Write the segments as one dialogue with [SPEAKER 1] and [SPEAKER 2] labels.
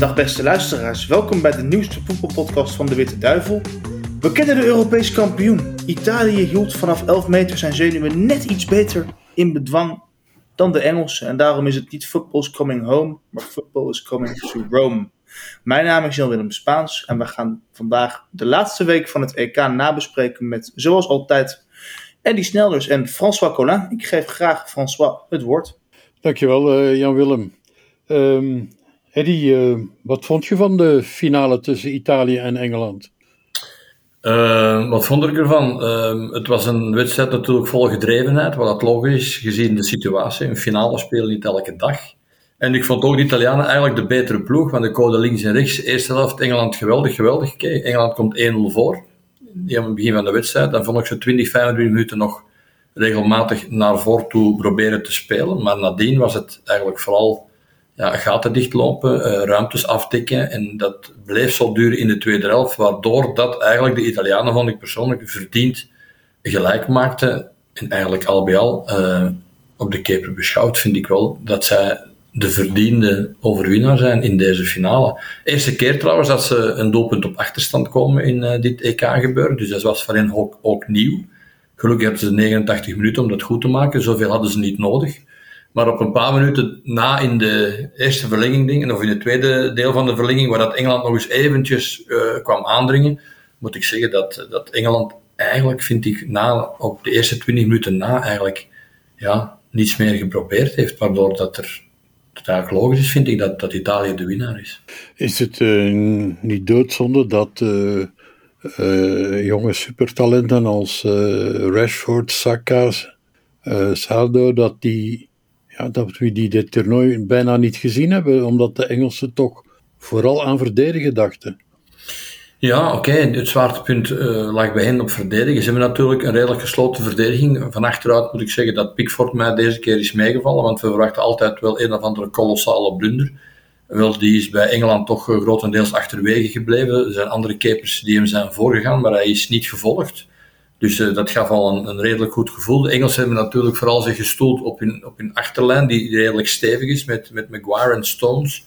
[SPEAKER 1] Dag beste luisteraars, welkom bij de nieuwste voetbalpodcast van de Witte Duivel. We kennen de Europese kampioen. Italië hield vanaf 11 meter zijn zenuwen net iets beter in bedwang dan de Engelsen. En daarom is het niet football's coming home, maar football is coming to Rome. Mijn naam is Jan-Willem Spaans en we gaan vandaag de laatste week van het EK nabespreken met, zoals altijd, Eddie Snelders en François Collin. Ik geef graag François het woord.
[SPEAKER 2] Dankjewel, uh, Jan-Willem. Um, Uh, wat vond je van de finale tussen Italië en Engeland?
[SPEAKER 3] Uh, wat vond ik ervan? Uh, het was een wedstrijd natuurlijk vol gedrevenheid, wat dat logisch is gezien de situatie. Een finale spelen niet elke dag. En ik vond ook de Italianen eigenlijk de betere ploeg, want de code links en rechts. Eerste helft Engeland geweldig, geweldig. Engeland komt 1-0 voor. Aan het begin van de wedstrijd. Dan vond ik ze 20, 25 minuten nog regelmatig naar voren toe proberen te spelen. Maar nadien was het eigenlijk vooral ja, gaten dichtlopen, uh, ruimtes aftikken. En dat bleef zo duren in de tweede helft, waardoor dat eigenlijk de Italianen, vond ik persoonlijk, verdiend gelijk maakten. En eigenlijk al bij al, uh, op de keper beschouwd, vind ik wel dat zij de verdiende overwinnaar zijn in deze finale. Eerste keer trouwens dat ze een doelpunt op achterstand komen in uh, dit EK gebeuren, dus dat was voor hen ook, ook nieuw. Gelukkig hebben ze 89 minuten om dat goed te maken, zoveel hadden ze niet nodig. Maar op een paar minuten na in de eerste verlenging, of in het tweede deel van de verlenging, waar dat Engeland nog eens eventjes uh, kwam aandringen, moet ik zeggen dat, dat Engeland eigenlijk, vind ik, na, op de eerste 20 minuten na, eigenlijk ja, niets meer geprobeerd heeft, waardoor dat er het logisch is, vind ik, dat, dat Italië de winnaar is.
[SPEAKER 2] Is het uh, niet doodzonde dat uh, jonge supertalenten als Rashford, Saka, Saldo, dat die ja, dat we die dit toernooi bijna niet gezien hebben, omdat de Engelsen toch vooral aan verdedigen dachten.
[SPEAKER 3] Ja, oké. Het zwaartepunt uh, lag bij hen op verdedigen. Ze hebben natuurlijk een redelijk gesloten verdediging. Van achteruit moet ik zeggen dat Pickford mij deze keer is meegevallen, want we verwachten altijd wel een of andere kolossale blunder. Wel, die is bij Engeland toch grotendeels achterwege gebleven. Er zijn andere keepers die hem zijn voorgegaan, maar hij is niet gevolgd. Dus uh, dat gaf al een, een, redelijk goed gevoel. De Engelsen hebben natuurlijk vooral zich gestoeld op hun, op hun achterlijn, die redelijk stevig is, met, met Maguire en Stones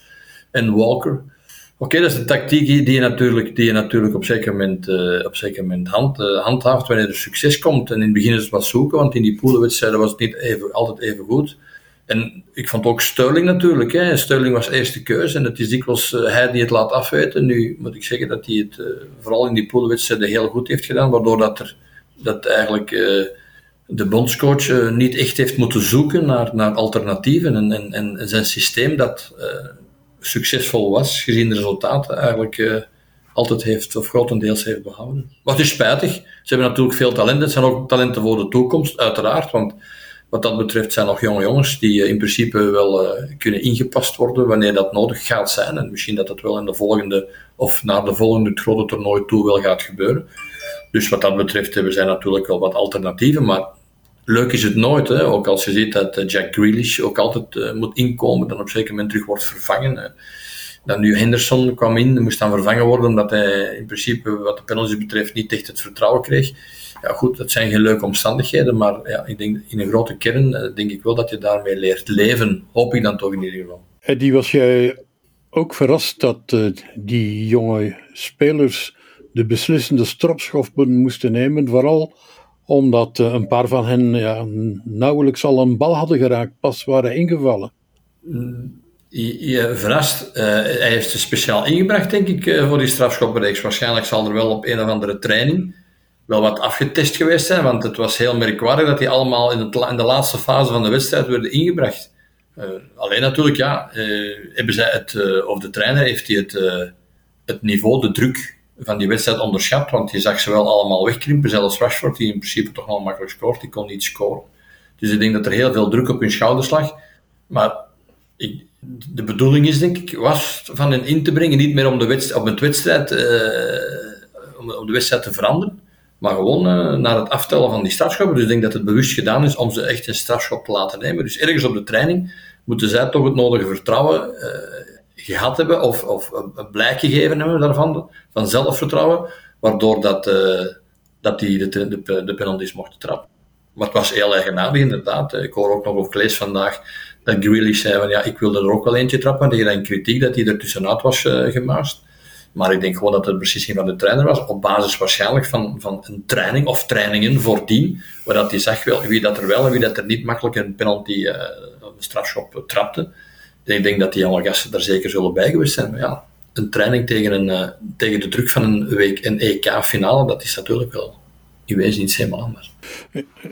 [SPEAKER 3] en Walker. Oké, dat is een tactiek die je natuurlijk, die natuurlijk op zeker moment, uh, op zeker moment hand, uh, handhaaft wanneer er succes komt. En in het begin is het wat zoeken, want in die poelenwedstrijden was het niet even, altijd even goed. En ik vond ook Sterling natuurlijk. Hè. Sterling was eerste keuze en het is dikwijls hij die het laat afweten. Nu moet ik zeggen dat hij het vooral in die poelenwedstrijden heel goed heeft gedaan, waardoor dat er dat eigenlijk uh, de bondscoach uh, niet echt heeft moeten zoeken naar, naar alternatieven en, en, en zijn systeem dat uh, succesvol was, gezien de resultaten, eigenlijk altijd heeft, of grotendeels heeft behouden. Wat is spijtig. Ze hebben natuurlijk veel talenten. Het zijn ook talenten voor de toekomst, uiteraard. Want wat dat betreft zijn nog jonge jongens die in principe wel kunnen ingepast worden wanneer dat nodig gaat zijn. En misschien dat dat wel in de volgende, of naar de volgende grote toernooi toe wel gaat gebeuren. Dus wat dat betreft hebben zij natuurlijk wel wat alternatieven, maar leuk is het nooit. Hè? Ook als je ziet dat eh, Jack Grealish ook altijd uh, moet inkomen, dan op zeker moment terug wordt vervangen. Uh, dan nu Henderson kwam in, moest dan vervangen worden omdat hij in principe wat de penalties betreft niet echt het vertrouwen kreeg. Ja goed, dat zijn geen leuke omstandigheden, maar ja, ik denk in een grote kern denk ik wel dat je daarmee leert leven. Hoop ik dan toch in ieder geval.
[SPEAKER 2] Eddie, was jij ook verrast dat die jonge spelers de beslissende stropschoffen moesten nemen. Vooral omdat uh, een paar van hen ja, nauwelijks al een bal hadden geraakt, pas waren ingevallen.
[SPEAKER 3] Je, je verrast. Uh, hij heeft ze speciaal ingebracht, denk ik, voor die strafschoppenreeks. Waarschijnlijk zal er wel op een of andere training wel wat afgetest geweest zijn, want het was heel merkwaardig dat die allemaal in, het, in de laatste fase van de wedstrijd werden ingebracht. alleen natuurlijk, ja, hebben zij het, of de trainer heeft hij het, het niveau, de druk van die wedstrijd onderschat, want je zag ze wel allemaal wegkrimpen. Zelfs Rashford, die in principe toch wel makkelijk scoort, die kon niet scoren. Dus ik denk dat er heel veel druk op hun schouders lag. Maar ik, de bedoeling is, denk ik, was van hen in te brengen, niet meer om de wedstrijd, om, het wedstrijd, om, de wedstrijd te veranderen, maar gewoon uh, naar het aftellen van die strafschoppen. Dus ik denk dat het bewust gedaan is om ze echt een strafschop te laten nemen. Dus ergens op de training moeten zij toch het nodige vertrouwen uh, gehad hebben of, of een blijk gegeven hebben daarvan, van zelfvertrouwen, waardoor dat, uh, dat die de, de, de penalties mochten trappen. Maar het was heel eigenaardig inderdaad. Ik hoor ook nog of lees vandaag dat Grealish zei van ja, ik wilde er ook wel eentje trappen. Tegen een kritiek dat hij er tussenuit was uh, gemaast. Maar ik denk gewoon dat het beslissing van de trainer was, op basis waarschijnlijk van, van een training of trainingen voordien, waar dat hij zag wel, wie dat er wel en wie dat er niet makkelijk een penalty, uh, een strafschop trapte. Ik denk dat die alle gasten daar zeker zullen bij geweest zijn. Maar ja, een training tegen, een, uh, tegen de druk van een, week, een EK-finale, dat is natuurlijk wel in wezen iets helemaal anders.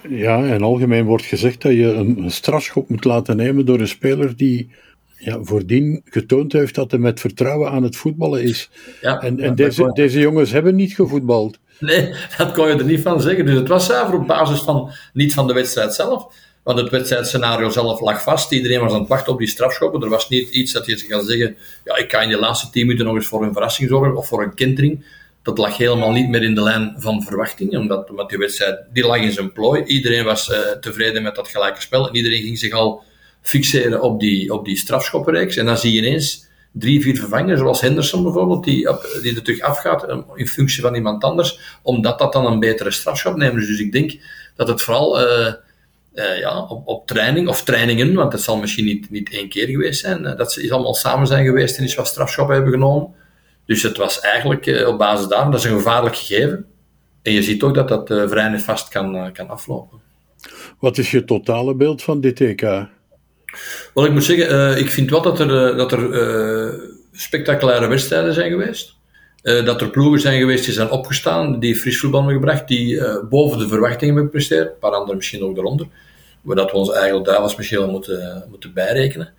[SPEAKER 2] Ja, en algemeen wordt gezegd dat je een strafschop moet laten nemen door een speler die ja, voordien getoond heeft dat hij met vertrouwen aan het voetballen is. Ja, en en deze, deze jongens hebben niet gevoetbald.
[SPEAKER 3] Nee, dat kon je er niet van zeggen. Dus het was zuiver op basis van, niet van de wedstrijd zelf. Want het wedstrijdscenario zelf lag vast. Iedereen was aan het wachten op die strafschoppen. Er was niet iets dat je kan zeggen: ja, ik kan in de laatste tien minuten nog eens voor een verrassing zorgen of voor een kentering. Dat lag helemaal niet meer in de lijn van verwachting, omdat, die wedstrijd die lag in zijn plooi. Iedereen was uh, tevreden met dat gelijke spel en iedereen ging zich al fixeren op die, op die strafschoppenreeks. En dan zie je ineens drie, vier vervangers, zoals Henderson bijvoorbeeld, die, die er terug afgaat eh, in functie van iemand anders, omdat dat dan een betere strafschop neemt. Dus ik denk dat het vooral uh, uh, ja, op, op, training, of trainingen, want het zal misschien niet, niet één keer geweest zijn, dat ze allemaal samen zijn geweest en iets wat strafschop hebben genomen. Dus het was eigenlijk op basis daarvan, dat is een gevaarlijk gegeven. En je ziet ook dat dat vrij vast kan, kan aflopen.
[SPEAKER 2] Wat is je totale beeld van dit EK?
[SPEAKER 3] Wel, ik moet zeggen, ik vind wel dat er, dat er spectaculaire wedstrijden zijn geweest. Dat er ploegen zijn geweest die zijn opgestaan, die fris voetbal hebben gebracht, die boven de verwachtingen hebben gepresteerd. Een paar anderen misschien ook eronder. Waar dat we ons eigenlijk duivels misschien moeten, moeten bijrekenen.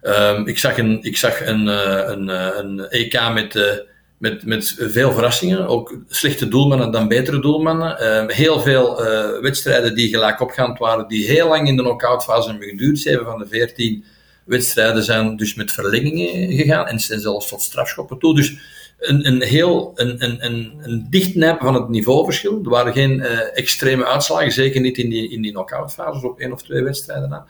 [SPEAKER 3] Ehm, ik zag een, ik zag een, een, een EK met met, met veel verrassingen. Ook slechte doelmannen dan betere doelmannen. Uh, heel veel wedstrijden die gelijk opgaand waren, die heel lang in de knock-outfase hebben geduurd. Zeven van de veertien wedstrijden zijn dus met verlengingen gegaan en zijn zelfs tot strafschoppen toe. Dus een, een heel een, een, een, een van het niveauverschil. Er waren geen uh, extreme uitslagen, zeker niet in die, in die knock-outfases op één of twee wedstrijden na.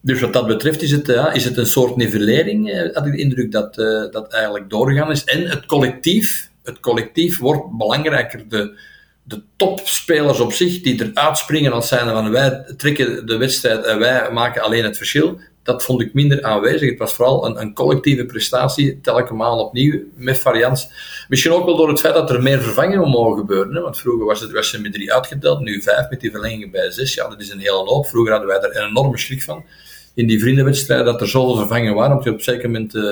[SPEAKER 3] Dus wat dat betreft is het, ja, is het een soort nivellering, eh, had ik de indruk dat uh, dat eigenlijk doorgegaan is. En het collectief, het collectief wordt belangrijker. De, de topspelers op zich, die eruit springen als zijn van wij trekken de wedstrijd en wij maken alleen het verschil, dat vond ik minder aanwezig. Het was vooral een, een collectieve prestatie, telkens maal opnieuw, met variant. Misschien ook wel door het feit dat er meer vervangingen mogen gebeuren. Hè? Want vroeger was het je met drie uitgeteld, nu vijf met die verlengingen bij zes. Ja, dat is een hele hoop. Vroeger hadden wij er een enorme schrik van in die vriendenwedstrijd dat er zoveel vervangen waren, omdat je op een zeker moment uh,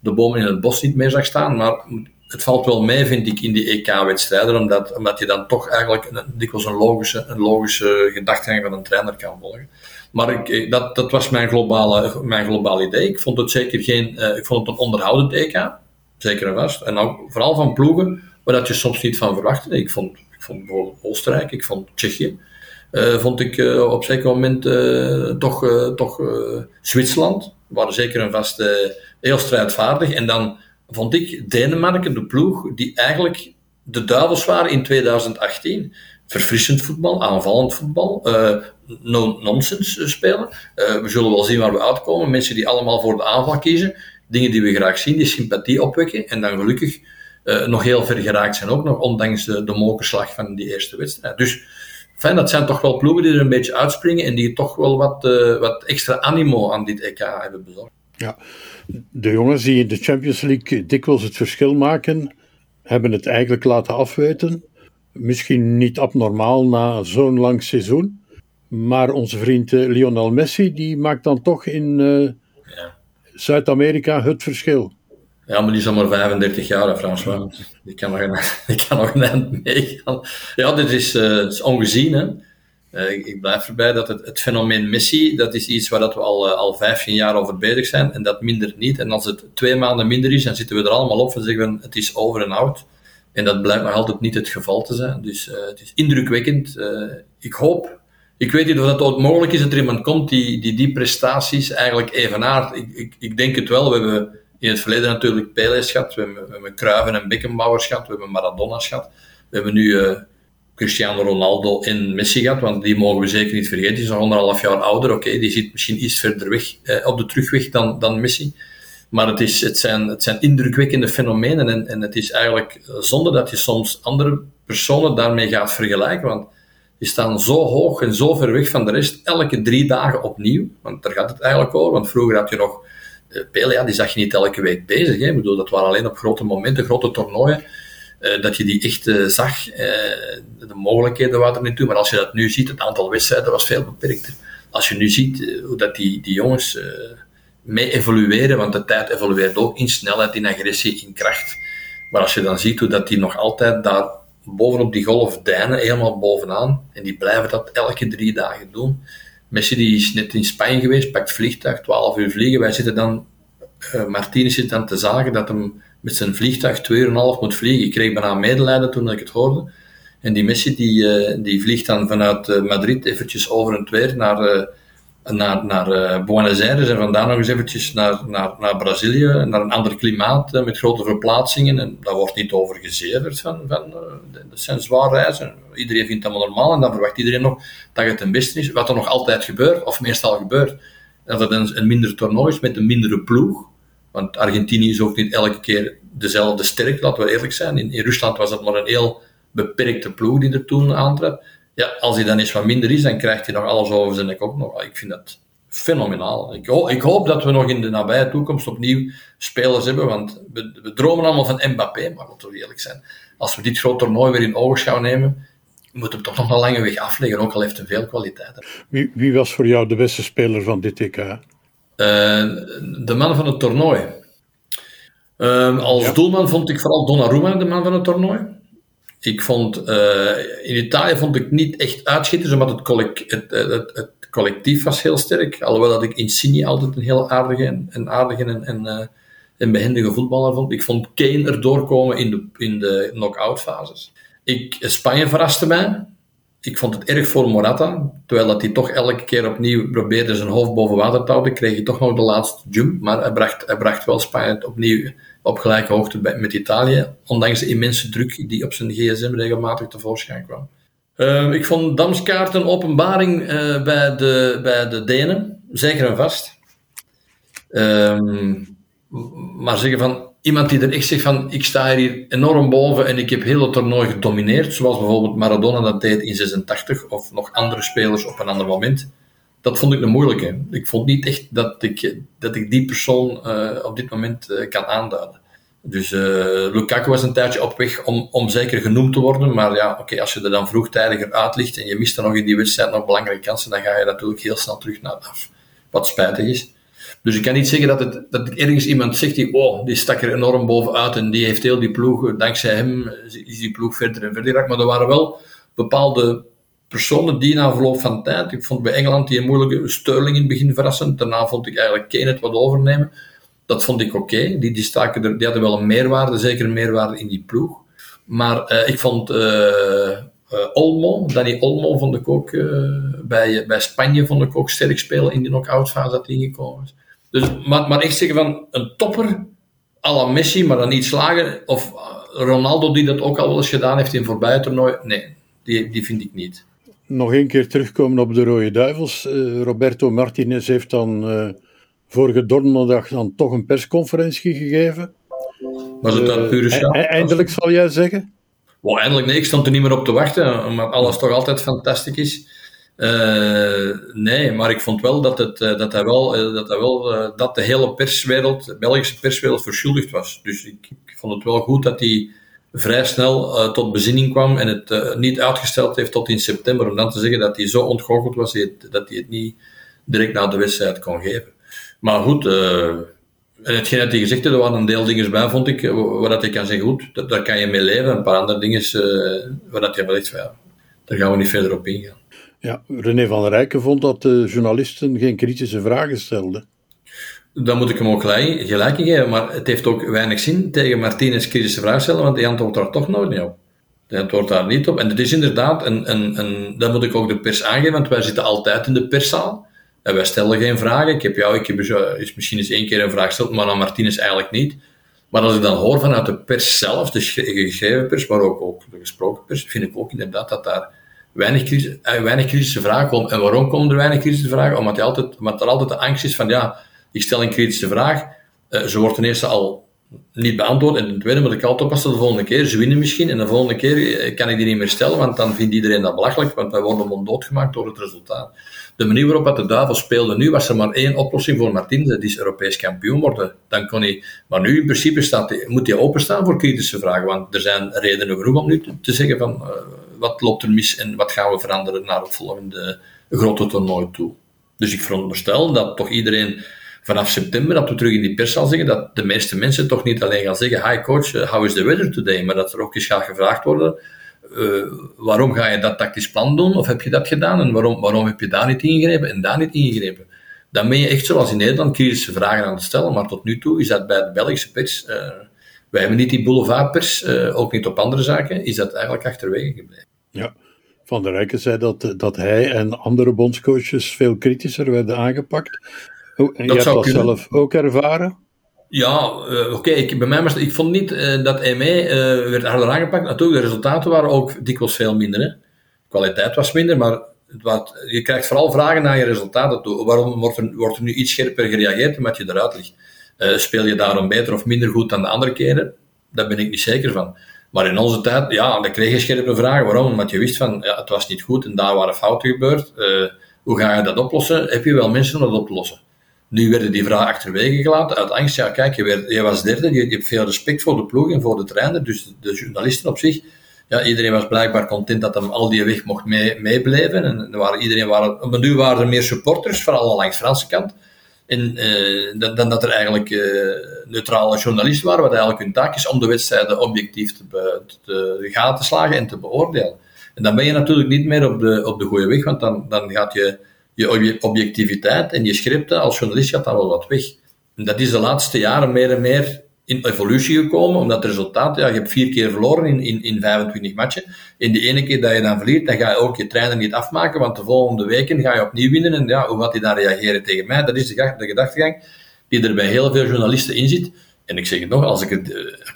[SPEAKER 3] de bomen in het bos niet meer zag staan. Maar het valt wel mee, vind ik, in die EK-wedstrijden, omdat, omdat je dan toch eigenlijk een, dikwijls een logische, een logische gedachtegang van een trainer kan volgen. Maar ik, dat, dat was mijn globale, mijn globale idee. Ik vond het zeker geen, uh, ik vond het een onderhoudend EK, zeker en vast. En ook vooral van ploegen waar dat je soms niet van verwachtte. Ik vond, ik vond bijvoorbeeld Oostenrijk, ik vond Tsjechië. Uh, vond ik uh, op zeker moment toch, toch Zwitserland. waren zeker een vast heel strijdvaardig. En dan vond ik Denemarken de ploeg die eigenlijk de duivels waren in 2018. Verfrissend voetbal, aanvallend voetbal, no-nonsense spelen. we zullen wel zien waar we uitkomen. Mensen die allemaal voor de aanval kiezen. Dingen die we graag zien, die sympathie opwekken. En dan gelukkig nog heel ver geraakt zijn ook nog, ondanks de, de mokerslag van die eerste wedstrijd. Dus Fijn, dat zijn toch wel ploegen die er een beetje uitspringen en die toch wel wat, wat extra animo aan dit EK hebben bezorgd.
[SPEAKER 2] Ja, de jongens die in de Champions League dikwijls het verschil maken, hebben het eigenlijk laten afweten. Misschien niet abnormaal na zo'n lang seizoen. Maar onze vriend eh, Lionel Messi, die maakt dan toch in uh, ja. Zuid-Amerika het verschil.
[SPEAKER 3] Ja, maar die is al maar 35 jaar, François. Die kan nog een, die kan nog een eind meegaan. Ja, dit is, uh, is ongezien, hè. Uh, ik, ik, blijf erbij dat het, het, fenomeen Messi, dat is iets waar dat we al, uh, al 15 jaar over bezig zijn, en dat minder niet. En als het twee maanden minder is, dan zitten we er allemaal op en zeggen we, het is over en out. En dat blijkt nog altijd niet het geval te zijn. Dus het is indrukwekkend. ik hoop ik weet niet of dat ooit mogelijk is dat er iemand komt die die, die prestaties eigenlijk evenaart. Ik, ik, ik denk het wel. We hebben in het verleden natuurlijk Pelé gehad, we hebben, we hebben Cruyff en Beckenbauer gehad, we hebben Maradona gehad. We hebben nu uh, Cristiano Ronaldo en Messi gehad, want die mogen we zeker niet vergeten. Die is nog anderhalf jaar ouder, oké, die zit misschien iets verder weg, op de terugweg dan, dan Messi. Maar het, is, het, zijn, het zijn indrukwekkende fenomenen en, en het is eigenlijk zonde dat je soms andere personen daarmee gaat vergelijken, want die staan zo hoog en zo ver weg van de rest, elke drie dagen opnieuw. Want daar gaat het eigenlijk over, want vroeger had je nog... Uh, Pele, die zag je niet elke week bezig. Hè. Ik bedoel, dat waren alleen op grote momenten, grote toernooien, uh, dat je die echt uh, zag. de mogelijkheden waren er niet toe. Maar als je dat nu ziet, het aantal wedstrijden was veel beperkter. Als je nu ziet hoe dat die, die jongens mee evolueren, want de tijd evolueert ook in snelheid, in agressie, in kracht. Maar als je dan ziet hoe dat die nog altijd daar bovenop die golf deinen, helemaal bovenaan, en die blijven dat elke drie dagen doen. Messi die is net in Spanje geweest, pakt vliegtuig, 12 uur vliegen. Wij zitten dan, uh, zit dan te zagen dat hem met zijn vliegtuig 2,5 uur en half moet vliegen. Ik kreeg bijna medelijden toen ik het hoorde. En die Messi die, uh, die vliegt dan vanuit uh, Madrid eventjes over en weer naar naar, naar uh, Buenos Aires en vandaar nog eens eventjes naar, naar, naar Brazilië, naar een ander klimaat uh, met grote verplaatsingen. En daar wordt niet over gezederd van, van uh, dat zijn zware reizen. Iedereen vindt dat normaal en dan verwacht iedereen nog dat het een beste is. Wat er nog altijd gebeurt, of meestal gebeurt, dat het een, een minder toernooi is met een mindere ploeg. Want Argentinië is ook niet elke keer dezelfde sterk, laten we eerlijk zijn. In, in Rusland was dat maar een heel beperkte ploeg die er toen aantrad ja, als hij dan eens wat minder is, dan krijgt hij nog alles over zijn nek ook nog. Ik vind dat fenomenaal. Ik, ho ik, hoop dat we nog in de nabije toekomst opnieuw spelers hebben, want we, we dromen allemaal van Mbappé, maar laten we eerlijk zijn. Als we dit groot toernooi weer in ogenschouw nemen, moeten we toch nog een lange weg afleggen, ook al heeft hij veel kwaliteiten.
[SPEAKER 2] Wie, wie, was voor jou de beste speler van dit TK? Uh,
[SPEAKER 3] de man van het toernooi. Uh, als doelman vond ik vooral Donnarumma de man van het toernooi. Ik vond, uh, in Italië vond ik niet echt uitschitters, omdat het, collect, het, het, het, collectief was heel sterk. Alhoewel dat ik Insigne altijd een heel aardige en, aardige en, uh, en behendige voetballer vond. Ik vond Kane erdoor komen in de, in de knock-out fases. Ik, Spanje verraste mij. Ik vond het erg voor Morata. Terwijl dat hij toch elke keer opnieuw probeerde zijn hoofd boven water te houden, kreeg hij toch nog de laatste jump. Maar hij bracht, hij bracht wel Spanje opnieuw op gelijke hoogte met Italië, ondanks de immense druk die op zijn gsm regelmatig tevoorschijn kwam. Uh, ik vond Damskaart een openbaring uh, bij, de, bij de Denen, zeker en vast. Uh, maar zeggen van iemand die er echt zegt van ik sta hier enorm boven en ik heb heel het toernooi gedomineerd, zoals bijvoorbeeld Maradona dat deed in 86 of nog andere spelers op een ander moment. Dat vond ik een moeilijke. Ik vond niet echt dat ik, dat ik die persoon uh, op dit moment uh, kan aanduiden. Dus uh, Lukaku was een tijdje op weg om, om zeker genoemd te worden. Maar ja, oké, als je er dan vroegtijdiger uitlicht en je mist dan nog in die wedstrijd nog belangrijke kansen, dan ga je natuurlijk heel snel terug naar af. Wat spijtig is. Dus ik kan niet zeggen dat, het, dat ergens iemand zegt die, oh, die stak er enorm bovenuit en die heeft heel die ploeg, dankzij hem is die ploeg verder en verder geraakt. Maar er waren wel bepaalde personen die na verloop van tijd, ik vond bij Engeland die een moeilijke Sterling in het begin verrassend, daarna vond ik eigenlijk Kane het wat overnemen. Dat vond ik oké. Die, die, staken er, die hadden wel een meerwaarde, zeker een meerwaarde in die ploeg. Maar uh, ik vond uh, Olmo, Danny Olmo vond ik ook bij, bij Spanje vond ik ook sterk spelen in die knock-out fase dat hij ingekomen is. Dus, maar, maar echt zeggen van een topper, à la Messi, maar dan niet slagen, of Ronaldo die dat ook al wel eens gedaan heeft in voorbije toernooi, nee, die, die vind ik niet
[SPEAKER 2] nog een keer terugkomen op de Rode Duivels. Uh, Roberto Martinez heeft dan uh, vorige donderdag dan toch een persconferentie gegeven.
[SPEAKER 3] Was het dan uh, pure
[SPEAKER 2] e Eindelijk zal jij zeggen?
[SPEAKER 3] Well, eindelijk nee, ik stond er niet meer op te wachten, omdat alles toch altijd fantastisch is. nee, maar ik vond wel dat, het, dat hij wel, dat, hij wel dat de hele perswereld, de Belgische perswereld, verschuldigd was. Dus ik, ik vond het wel goed dat hij vrij snel uh, tot bezinning kwam en het uh, niet uitgesteld heeft tot in september. Om dan te zeggen dat hij zo ontgoocheld was dat hij het niet direct na de wedstrijd kon geven. Maar goed, uh, en hetgeen dat hij gezegd heeft, er waren een deel dingen bij, vond ik, waar dat ik kan zeggen, goed, dat, daar kan je mee leven. Een paar andere dingen waar dat je wel echt van, daar gaan we niet verder op ingaan.
[SPEAKER 2] Ja, René van der Rijken vond dat de journalisten geen kritische vragen stelden
[SPEAKER 3] dan moet ik hem ook gelijk, geven. Maar het heeft ook weinig zin tegen Martinez kritische vragen stellen, want die antwoordt daar toch nooit niet op. Die antwoordt daar niet op. En het is inderdaad, een, een, een, dat moet ik ook de pers aangeven, want wij zitten altijd in de perszaal. En wij stellen geen vragen. Ik heb jou, ik heb is misschien eens één keer een vraag gesteld, maar aan Martinez eigenlijk niet. Maar als ik dan hoor vanuit de pers zelf, de geschreven pers, maar ook, ook de gesproken pers, vind ik ook inderdaad dat daar weinig, eh, weinig kritische vragen komen. En waarom komen er weinig kritische vragen? Omdat, altijd, omdat er altijd de angst is van, ja, ik stel een kritische vraag. Uh, ze wordt ten eerste al niet beantwoord. En ten tweede moet ik altijd oppassen de volgende keer. Ze winnen misschien en de volgende keer eh, kan ik die niet meer stellen, want dan vindt iedereen dat belachelijk, want wij worden monddood gemaakt door het resultaat. De manier waarop de Duivel speelde nu, was er maar één oplossing voor Martin, dat is Europees kampioen worden. Dan kon hij, maar nu in principe staat moet hij openstaan voor kritische vragen, want er zijn redenen genoeg om nu te, zeggen van uh, wat loopt er mis en wat gaan we veranderen naar het volgende grote toernooi toe. Dus ik veronderstel dat toch iedereen vanaf september, dat we terug in die pers zal zeggen, dat de meeste mensen toch niet alleen gaan zeggen, hi coach, uh, how is the weather today? Maar dat er ook eens gaat gevraagd worden, uh, waarom ga je dat tactisch plan doen? Of heb je dat gedaan? En waarom, waarom heb je daar niet ingegrepen en daar niet ingegrepen? Dan ben je echt zoals in Nederland kritische vragen aan het stellen, maar tot nu toe is dat bij de Belgische pers, uh, wij hebben niet die boulevardpers, ook niet op andere zaken, is dat eigenlijk achterwege gebleven.
[SPEAKER 2] Ja. Van der Rijken zei dat, dat hij en andere bondscoaches veel kritischer werden aangepakt. Oh, en dat je hebt dat zelf ook ervaren?
[SPEAKER 3] Ja, uh, oké. Okay. Bij mij was ik vond niet uh, dat ME uh, werd harder aangepakt. Natuurlijk, de resultaten waren ook dikwijls veel minder. Hè. De kwaliteit was minder, maar wat, je krijgt vooral vragen naar je resultaten toe. Waarom wordt er, wordt er nu iets scherper gereageerd omdat je eruit ligt? speel je daarom beter of minder goed dan de andere keren? Daar ben ik niet zeker van. Maar in onze tijd, ja, dan kreeg je scherpe vragen. Waarom? Omdat je wist van, ja, het was niet goed en daar waren fouten gebeurd. hoe ga je dat oplossen? Heb je wel mensen om dat op te lossen? Nu werden die vragen achterwege gelaten uit angst. Ja, kijk, je, werd, je was derde, je, je, hebt veel respect voor de ploeg en voor de trainer, dus de, journalisten op zich. Ja, iedereen was blijkbaar content dat hem al die weg mocht mee, meeblijven. En waren, iedereen waren, nu waren er meer supporters, vooral langs de Franse kant. En, uh, dan, dan, dat er eigenlijk uh, neutrale journalisten waren, wat eigenlijk hun taak is om de wedstrijden objectief te, te, te gaan te slagen en te beoordelen. En dan ben je natuurlijk niet meer op de, op de goede weg, want dan, dan gaat je je objectiviteit en je scripten als journalist gaat dan wel wat weg. En dat is de laatste jaren meer en meer in evolutie gekomen, omdat het resultaat, ja, je hebt vier keer verloren in, in, in 25 matchen. In de ene keer dat je dan verliert, dan ga je ook je trainer niet afmaken, want de volgende weken ga je opnieuw winnen. En ja, hoe gaat hij dan reageren tegen mij? Dat is de, de gedachtegang die er bij heel veel journalisten in zit. En ik zeg het nog, als ik, het,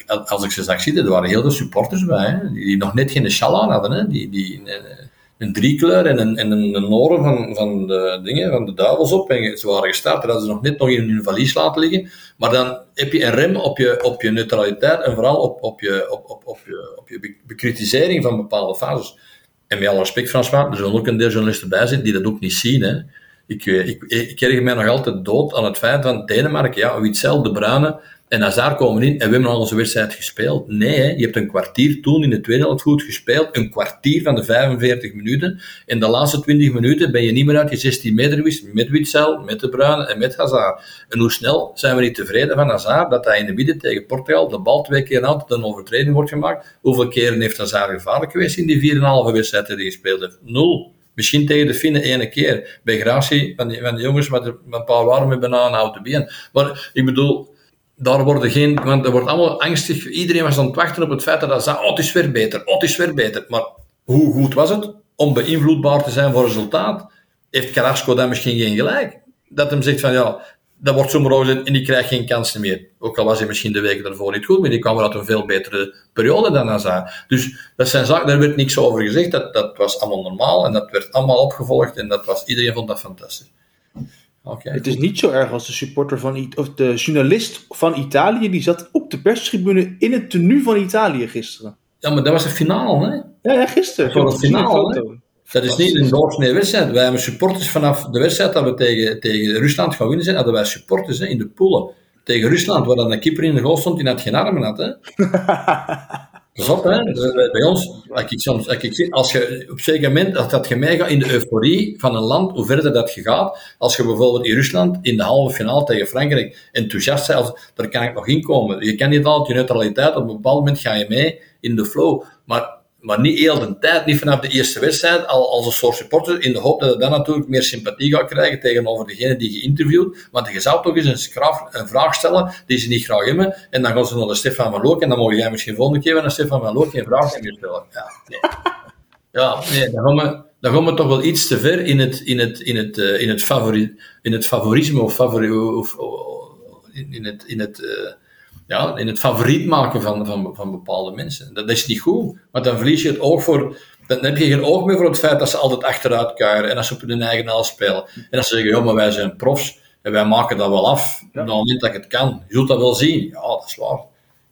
[SPEAKER 3] eh, als ik ze zag zitten, er waren heel veel supporters bij, hè, die nog net geen sjal aan hadden. Hè, die, die, eh, een driekleur en een, en een, een van, van de dingen, van de duivels op. En ze waren gestart, dat ze nog net nog in hun valies laten liggen. Maar dan heb je een rem op je, op je neutraliteit en vooral op, op, je, op, op, op, je, op je bekritisering van bepaalde fases. En met alle respect, François, er zullen ook een deel journalisten bij zitten die dat ook niet zien. Hè. Ik, eh, ik, ik, ik mij nog altijd dood aan het feit van Denemarken, ja, Witzel, De Bruyne, en daar komen in en we hebben al onze wedstrijd gespeeld. Nee, hè, je hebt een kwartier toen in de tweede helft goed gespeeld. Een kwartier van de 45 minuten. En de laatste 20 minuten ben je niet meer uit je 16 meter geweest met Witzel, met De Bruyne en met Hazard. En hoe snel zijn we niet tevreden van Hazard dat hij in de midden tegen Portugal de bal twee keer altijd een overtreding wordt gemaakt. Hoeveel keren heeft Hazard gevaarlijk geweest in die 4,5 wedstrijd die hij gespeeld heeft? Nul. Misschien tegen de Finnen ene keer. Bij Gracie, van van die jongens met een paar warme bananen houten been. Maar ik bedoel, daar worden geen, want er wordt allemaal angstig. Iedereen was aan het wachten op het feit dat hij zei: Oh, het is weer beter, oh, het is weer beter. Maar hoe goed was het om beïnvloedbaar te zijn voor resultaat? Heeft Carrasco dan misschien geen gelijk? Dat hem zegt van ja, dat wordt overzet en die krijgt geen kansen meer. Ook al was hij misschien de weken daarvoor niet goed, maar die kwam uit een veel betere periode dan Hazard. Dus dat zijn zaken, daar werd niks over gezegd. Dat, dat was allemaal normaal en dat werd allemaal opgevolgd en dat was, iedereen vond dat fantastisch.
[SPEAKER 1] Het is niet zo erg als de supporter van of de journalist van Italië die zat op de perstribune in het tenue van Italië gisteren.
[SPEAKER 3] Ja, maar dat was de finale, hè?
[SPEAKER 1] Ja, ja gisteren.
[SPEAKER 3] Dat was de finale. Dat is niet een doorsnee wedstrijd. Wij hebben supporters vanaf de wedstrijd dat we tegen, tegen Rusland gaan winnen zijn, hadden wij supporters hè, in de poelen. Tegen Rusland, waar dan een keeper in de goal stond die net geen armen had. Hè? Zot, hè? Bij ons, ik soms, ik als je op zeker moment, als dat je meegaat in de euforie van een land, hoe verder dat je gaat, als je bijvoorbeeld in Rusland in de halve finale tegen Frankrijk enthousiast bent, daar kan ik nog in komen. Je kan niet altijd je neutraliteit, op een bepaald moment ga je mee in de flow. Maar maar niet heel de tijd, niet vanaf de eerste wedstrijd, al als een soort supporter, in de hoop dat je dan natuurlijk meer sympathie gaat krijgen tegenover degene die je interviewt. Want je zou toch eens een, vraag stellen die ze niet graag hebben, en dan gaan ze naar de Stefan van Look, en dan mag jij misschien volgende keer naar Stefan van Look geen vraag meer stellen. Ja, nee. Ja, nee, dan gaan we, dan toch wel iets te ver in het, in het, in het, uh, in het, favori, in het favorisme of, favori, of, in het, in het uh, ja, in het favoriet maken van, van, van bepaalde mensen. Dat is niet goed, want dan verlies je het oog voor. Dan heb je geen oog meer voor het feit dat ze altijd achteruit kuieren en als ze op hun eigen naal spelen. En als ze zeggen, maar wij zijn profs. En wij maken dat wel af, op het moment dat ik het kan. Je zult dat wel zien. Ja, dat is waar.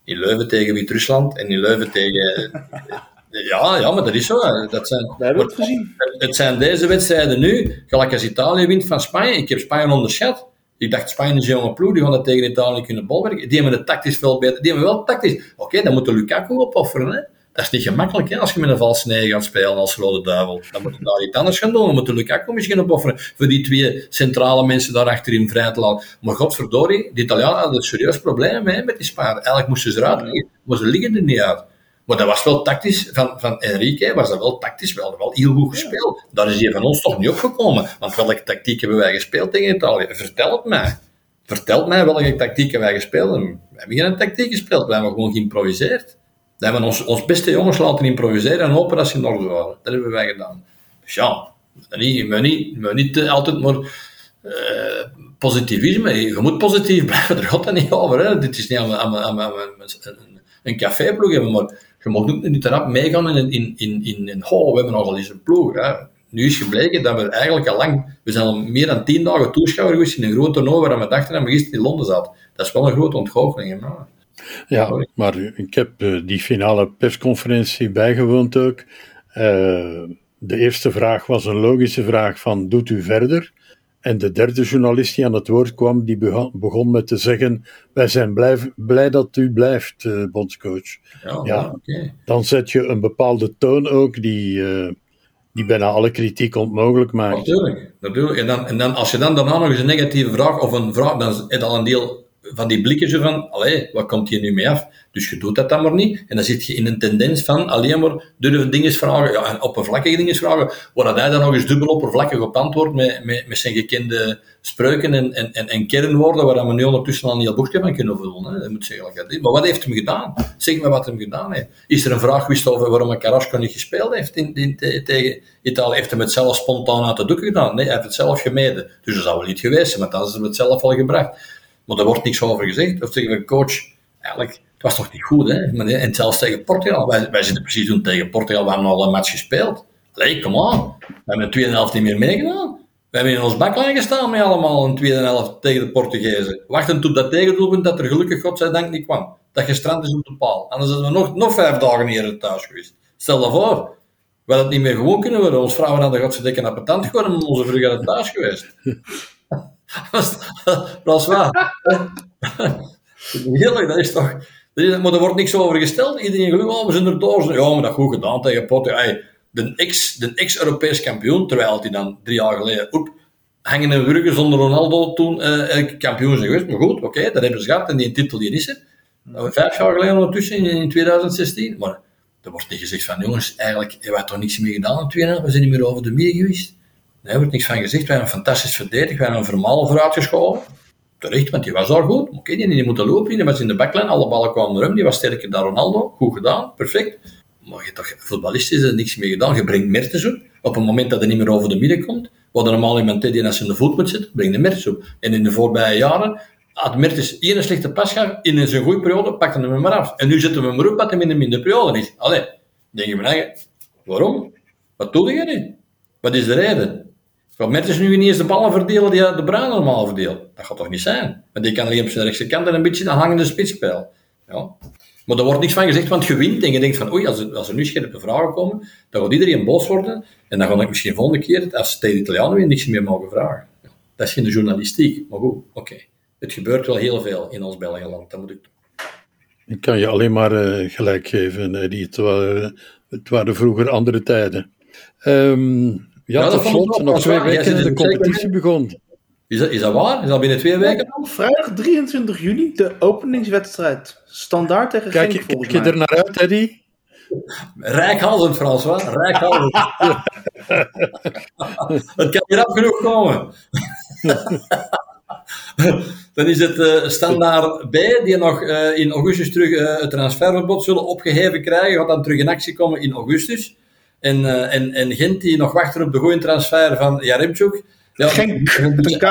[SPEAKER 3] In Leuven tegen Wit-Rusland en in Leuven tegen... ja, ja, maar dat is zo. Dat zijn,
[SPEAKER 1] We hebben het gezien.
[SPEAKER 3] het zijn deze wedstrijden nu, gelijk als Italië wint van Spanje. Ik heb Spanje onderschat. Ik dacht, Spanje is een jonge ploeg, die gaan dat tegen Italië kunnen bolwerken. Die hebben het tactisch veel beter. Die hebben wel tactisch. Oké, dan moet de Lukaku opofferen. Hè? Dat is niet gemakkelijk hè, als je met een valse gaat spelen als Rode Duivel. Dan moet je daar iets anders gaan doen. Dan moet de Lukaku misschien opofferen voor die twee centrale mensen daar achterin vrij te laten. Maar godverdorie, de Italianen hadden een serieus probleem met die Sparen. Eigenlijk moesten ze eruit liggen, maar ze liggen er niet uit. Maar dat was wel tactisch, van, van Enrique was dat wel tactisch wel, wel heel goed gespeeld. Daar is hij van ons toch niet opgekomen. Want welke tactiek hebben wij gespeeld tegen Italië? Vertel het mij. Vertel mij welke tactiek hebben wij gespeeld. We hebben geen tactiek gespeeld, we hebben gewoon geïmproviseerd. We hebben ons, ons beste jongens laten improviseren en hopen dat ze in orde waren. Dat hebben wij gedaan. Dus ja, niet, moet niet, je moet niet altijd maar uh, positivisme. Je moet positief blijven, daar gaat het niet over. Hè. Dit is niet aan, aan, aan, aan een, een caféploeg hebben, maar je mag ook niet erop meegaan in, in, in, in, in oh, we hebben nogal eens een ploeg. Hè. Nu is gebleken dat we eigenlijk al lang, we zijn al meer dan tien dagen toeschouwer geweest in een groot toernooi waar we dachten dat we gisteren in Londen zat. Dat is wel een grote ontgoocheling. Hè.
[SPEAKER 2] Ja, Sorry. maar ik heb uh, die finale persconferentie bijgewoond ook. Uh, de eerste vraag was een logische vraag van, doet u verder? En de derde journalist die aan het woord kwam, die begon met te zeggen: Wij zijn blij, blij dat u blijft, uh, bondscoach.
[SPEAKER 3] Ja, ja okay.
[SPEAKER 2] Dan zet je een bepaalde toon ook die, uh, die bijna alle kritiek onmogelijk maakt.
[SPEAKER 3] Natuurlijk, natuurlijk. En, dan, en dan, als je dan daarna nog eens een negatieve vraag of een vraag, dan is het al een deel van die blikken zo van, allee, wat komt hier nu mee af? Dus je doet dat dan maar niet. En dan zit je in een tendens van alleen maar durven dingen vragen, ja, en oppervlakkige dingen vragen, waar hij dan nog eens dubbel oppervlakkig op antwoordt met, met, met zijn gekende spreuken en, en, en, en kernwoorden, waar we nu ondertussen al een heel boekje van kunnen vullen. Hè. Dat moet zeggen, maar wat heeft hem gedaan? Zeg me wat hem gedaan heeft. Is er een vraag geweest over waarom een Carrasco niet gespeeld heeft in, in, tegen Italië? Heeft hij het zelf spontaan uit de doek gedaan? Nee, hij heeft het zelf gemeden. Dus dat zou wel niet geweest zijn, want dan is hij het zelf al gebracht. Maar er wordt niks over gezegd. Of zeggen we, coach, eigenlijk, het was toch niet goed, hè? En zelfs tegen Portugal. Wij, zitten precies toen tegen Portugal, we hebben al een match gespeeld. Allee, kom on. We hebben de tweede helft niet meer meegedaan. We hebben in ons baklijn gestaan met allemaal een tweede helft tegen de Portugezen. Wachten tot dat tegendoelpunt dat er gelukkig godzijdank niet kwam. Dat gestrand is op de paal. Anders hadden we nog, nog vijf dagen eerder thuis geweest. Stel dat voor. We hadden het niet meer gewoon kunnen worden. Ons vrouwen hadden godzijdank een patent geworden en onze vrugen thuis geweest. dat waar. Heerlijk, dat is toch... Maar er wordt niks over gesteld. Iedereen gelooft, oh, we zijn er. Ja, maar dat goed gedaan tegen Portugal. De ex, ex-Europees kampioen, terwijl hij dan drie jaar geleden op hangende wurgen zonder Ronaldo toen uh, kampioen is geweest. Maar goed, oké, okay, dat hebben ze gehad en die titel die is er. Dat we vijf jaar geleden ondertussen, in, in 2016. Maar er wordt niet gezegd van, jongens, eigenlijk hebben wij toch niks meer gedaan in 2 We zijn niet meer over de midden geweest. Daar wordt niks van gezegd. We hebben een fantastisch verdedigd. We hebben een Vermaal vooruitgeschoven. Terecht, want die was al goed. Oké, die niet moeten lopen. Die was in de backlijn. Alle ballen kwamen erom. Die was sterker dan Ronaldo. Goed gedaan. Perfect. Maar je toch er niks meer gedaan. Je brengt Mertens op. Op het moment dat hij niet meer over de midden komt. Wat er normaal iemand die als in de voet moet zitten, brengt de Mertens op. En in de voorbije jaren had Mertens één slechte pas gehad. In zijn goede periode pakte hem maar af. En nu zetten we hem erop dat hij in de minder periode is. Allee, denk je van waarom? Wat doe je nu? Wat is de reden? Gaat Mertens nu niet eens de ballen verdelen die de Bruin normaal verdeelt? Dat gaat toch niet zijn? Want die kan alleen op zijn rechtse kant en een beetje een hangende spitspel. Ja. Maar er wordt niks van gezegd, want je wint en je denkt van oei, als er, als er nu scherpe vragen komen, dan gaat iedereen boos worden en dan ga ik misschien volgende keer, als tegen de Italianen weer niks meer mogen vragen. Dat is geen journalistiek, maar goed, oké. Het gebeurt wel heel veel in ons Belgenland, dat moet ik.
[SPEAKER 2] Ik kan je alleen maar uh, gelijk geven, Eddie. Het waren, het vroeger andere tijden. Um, ja, ja tot slot, nog twee weken de competitie begon.
[SPEAKER 3] Is dat, is dat waar? Is dat binnen twee weken?
[SPEAKER 1] Vrijdag 23 juni, de openingswedstrijd. Standaard tegen
[SPEAKER 2] Kijk,
[SPEAKER 1] Genk,
[SPEAKER 2] Kijk je er naar uit, Eddy?
[SPEAKER 3] Rijkhalsend, François. Rijkhalsend. het kan hier af genoeg komen. Dan is het uh, standaard B, die nog uh, in augustus terug uh, het transferverbod zullen opgeheven krijgen. Gaat dan terug in actie komen in augustus. En, uh, en, en Gent die nog wachten op de goede transfer van Jaremchuk.
[SPEAKER 1] Ja, Genk, met een K.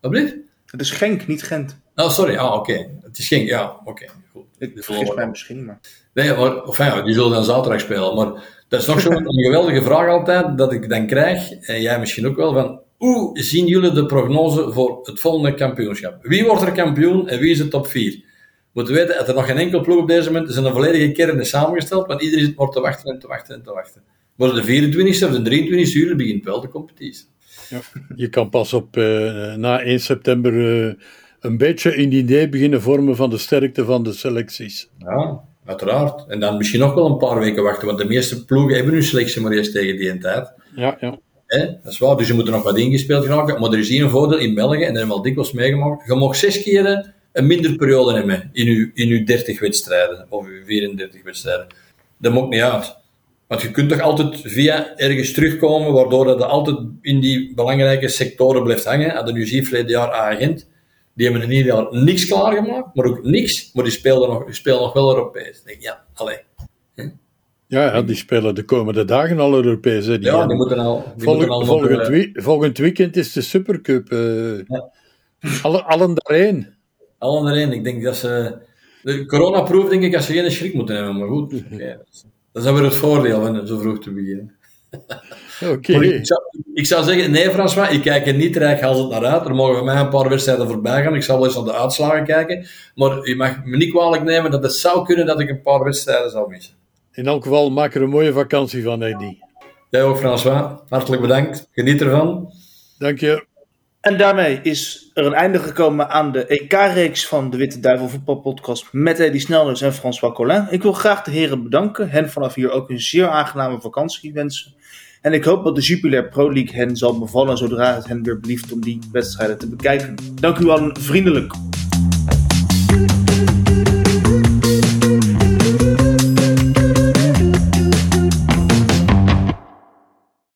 [SPEAKER 3] Wat blijft?
[SPEAKER 1] Het is Genk, niet Gent.
[SPEAKER 3] Oh, sorry. Ah, oké. Okay. Het is Genk, ja. Oké, okay. goed.
[SPEAKER 1] Ik vergis mij misschien, maar...
[SPEAKER 3] Nee, maar of, ja, die zullen dan zaterdag spelen. Maar dat is nog zo'n geweldige vraag altijd, dat ik dan krijg, en jij misschien ook wel, van Hoe zien jullie de prognose voor het volgende kampioenschap? Wie wordt er kampioen en wie is de top 4? Moeten weten dat er nog geen enkel ploeg op deze moment is een volledige kern is samengesteld, want iedereen zit maar te wachten en te wachten en te wachten. Maar de 24e of de 23e juli begint wel de competitie.
[SPEAKER 2] Ja. Je kan pas op uh, na 1 september uh, een beetje een idee beginnen vormen van de sterkte van de selecties.
[SPEAKER 3] Ja, uiteraard. En dan misschien nog wel een paar weken wachten, want de meeste ploegen hebben hun selectie maar eerst tegen die tijd.
[SPEAKER 2] Ja, ja.
[SPEAKER 3] Hè? Dat is waar, dus je moet er nog wat ingespeeld geraken. Maar er is hier een voordeel in België, en dat hebben we al dikwijls meegemaakt. Je mag zes keren een minder periode hebben in je, in uw 30 wedstrijden, of uw 34 wedstrijden. Dat maakt niet uit. Want je kunt toch altijd via ergens terugkomen, waardoor dat altijd in die belangrijke sectoren blijft hangen. Hadden nu ziet verleden jaar agent, die hebben in ieder geval niks klaargemaakt, maar ook niks, maar die speelden nog, die spelen nog wel Europees. denk, ja, allee.
[SPEAKER 2] Ja, ja, die spelen de komende dagen al Europees. Hè,
[SPEAKER 3] die ja, die moeten al... Die
[SPEAKER 2] volgend,
[SPEAKER 3] moeten al
[SPEAKER 2] volgend,
[SPEAKER 3] nog,
[SPEAKER 2] wie, volgend weekend is de Supercup. Uh, ja. alle, allen daarheen.
[SPEAKER 3] Allen daarheen. Ik denk dat ze... De coronaproef denk ik dat ze geen schrik moeten hebben, maar goed. Okay. Dat is weer het voordeel van zo vroeg te beginnen.
[SPEAKER 2] Oké. Okay.
[SPEAKER 3] Ik, ik, zou zeggen, nee François, ik kijk er niet het naar uit. Er mogen mij een paar wedstrijden voorbij gaan. Ik zal wel eens naar de uitslagen kijken. Maar je mag me niet kwalijk nemen dat het zou kunnen dat ik een paar wedstrijden zou missen.
[SPEAKER 2] In elk geval, maak er een mooie vakantie van, Eddie.
[SPEAKER 3] Jij ook, François. Hartelijk bedankt. Geniet ervan.
[SPEAKER 2] Dank je.
[SPEAKER 1] En daarmee is er een einde gekomen aan de EK-reeks van de Witte Duivel voetbalpodcast met Eddie Snelders en François Collin. Ik wil graag de heren bedanken, hen vanaf hier ook een zeer aangename vakantie wensen. En ik hoop dat de Jupiler Pro League hen zal bevallen zodra het hen weer belieft om die wedstrijden te bekijken. Dank u allen vriendelijk.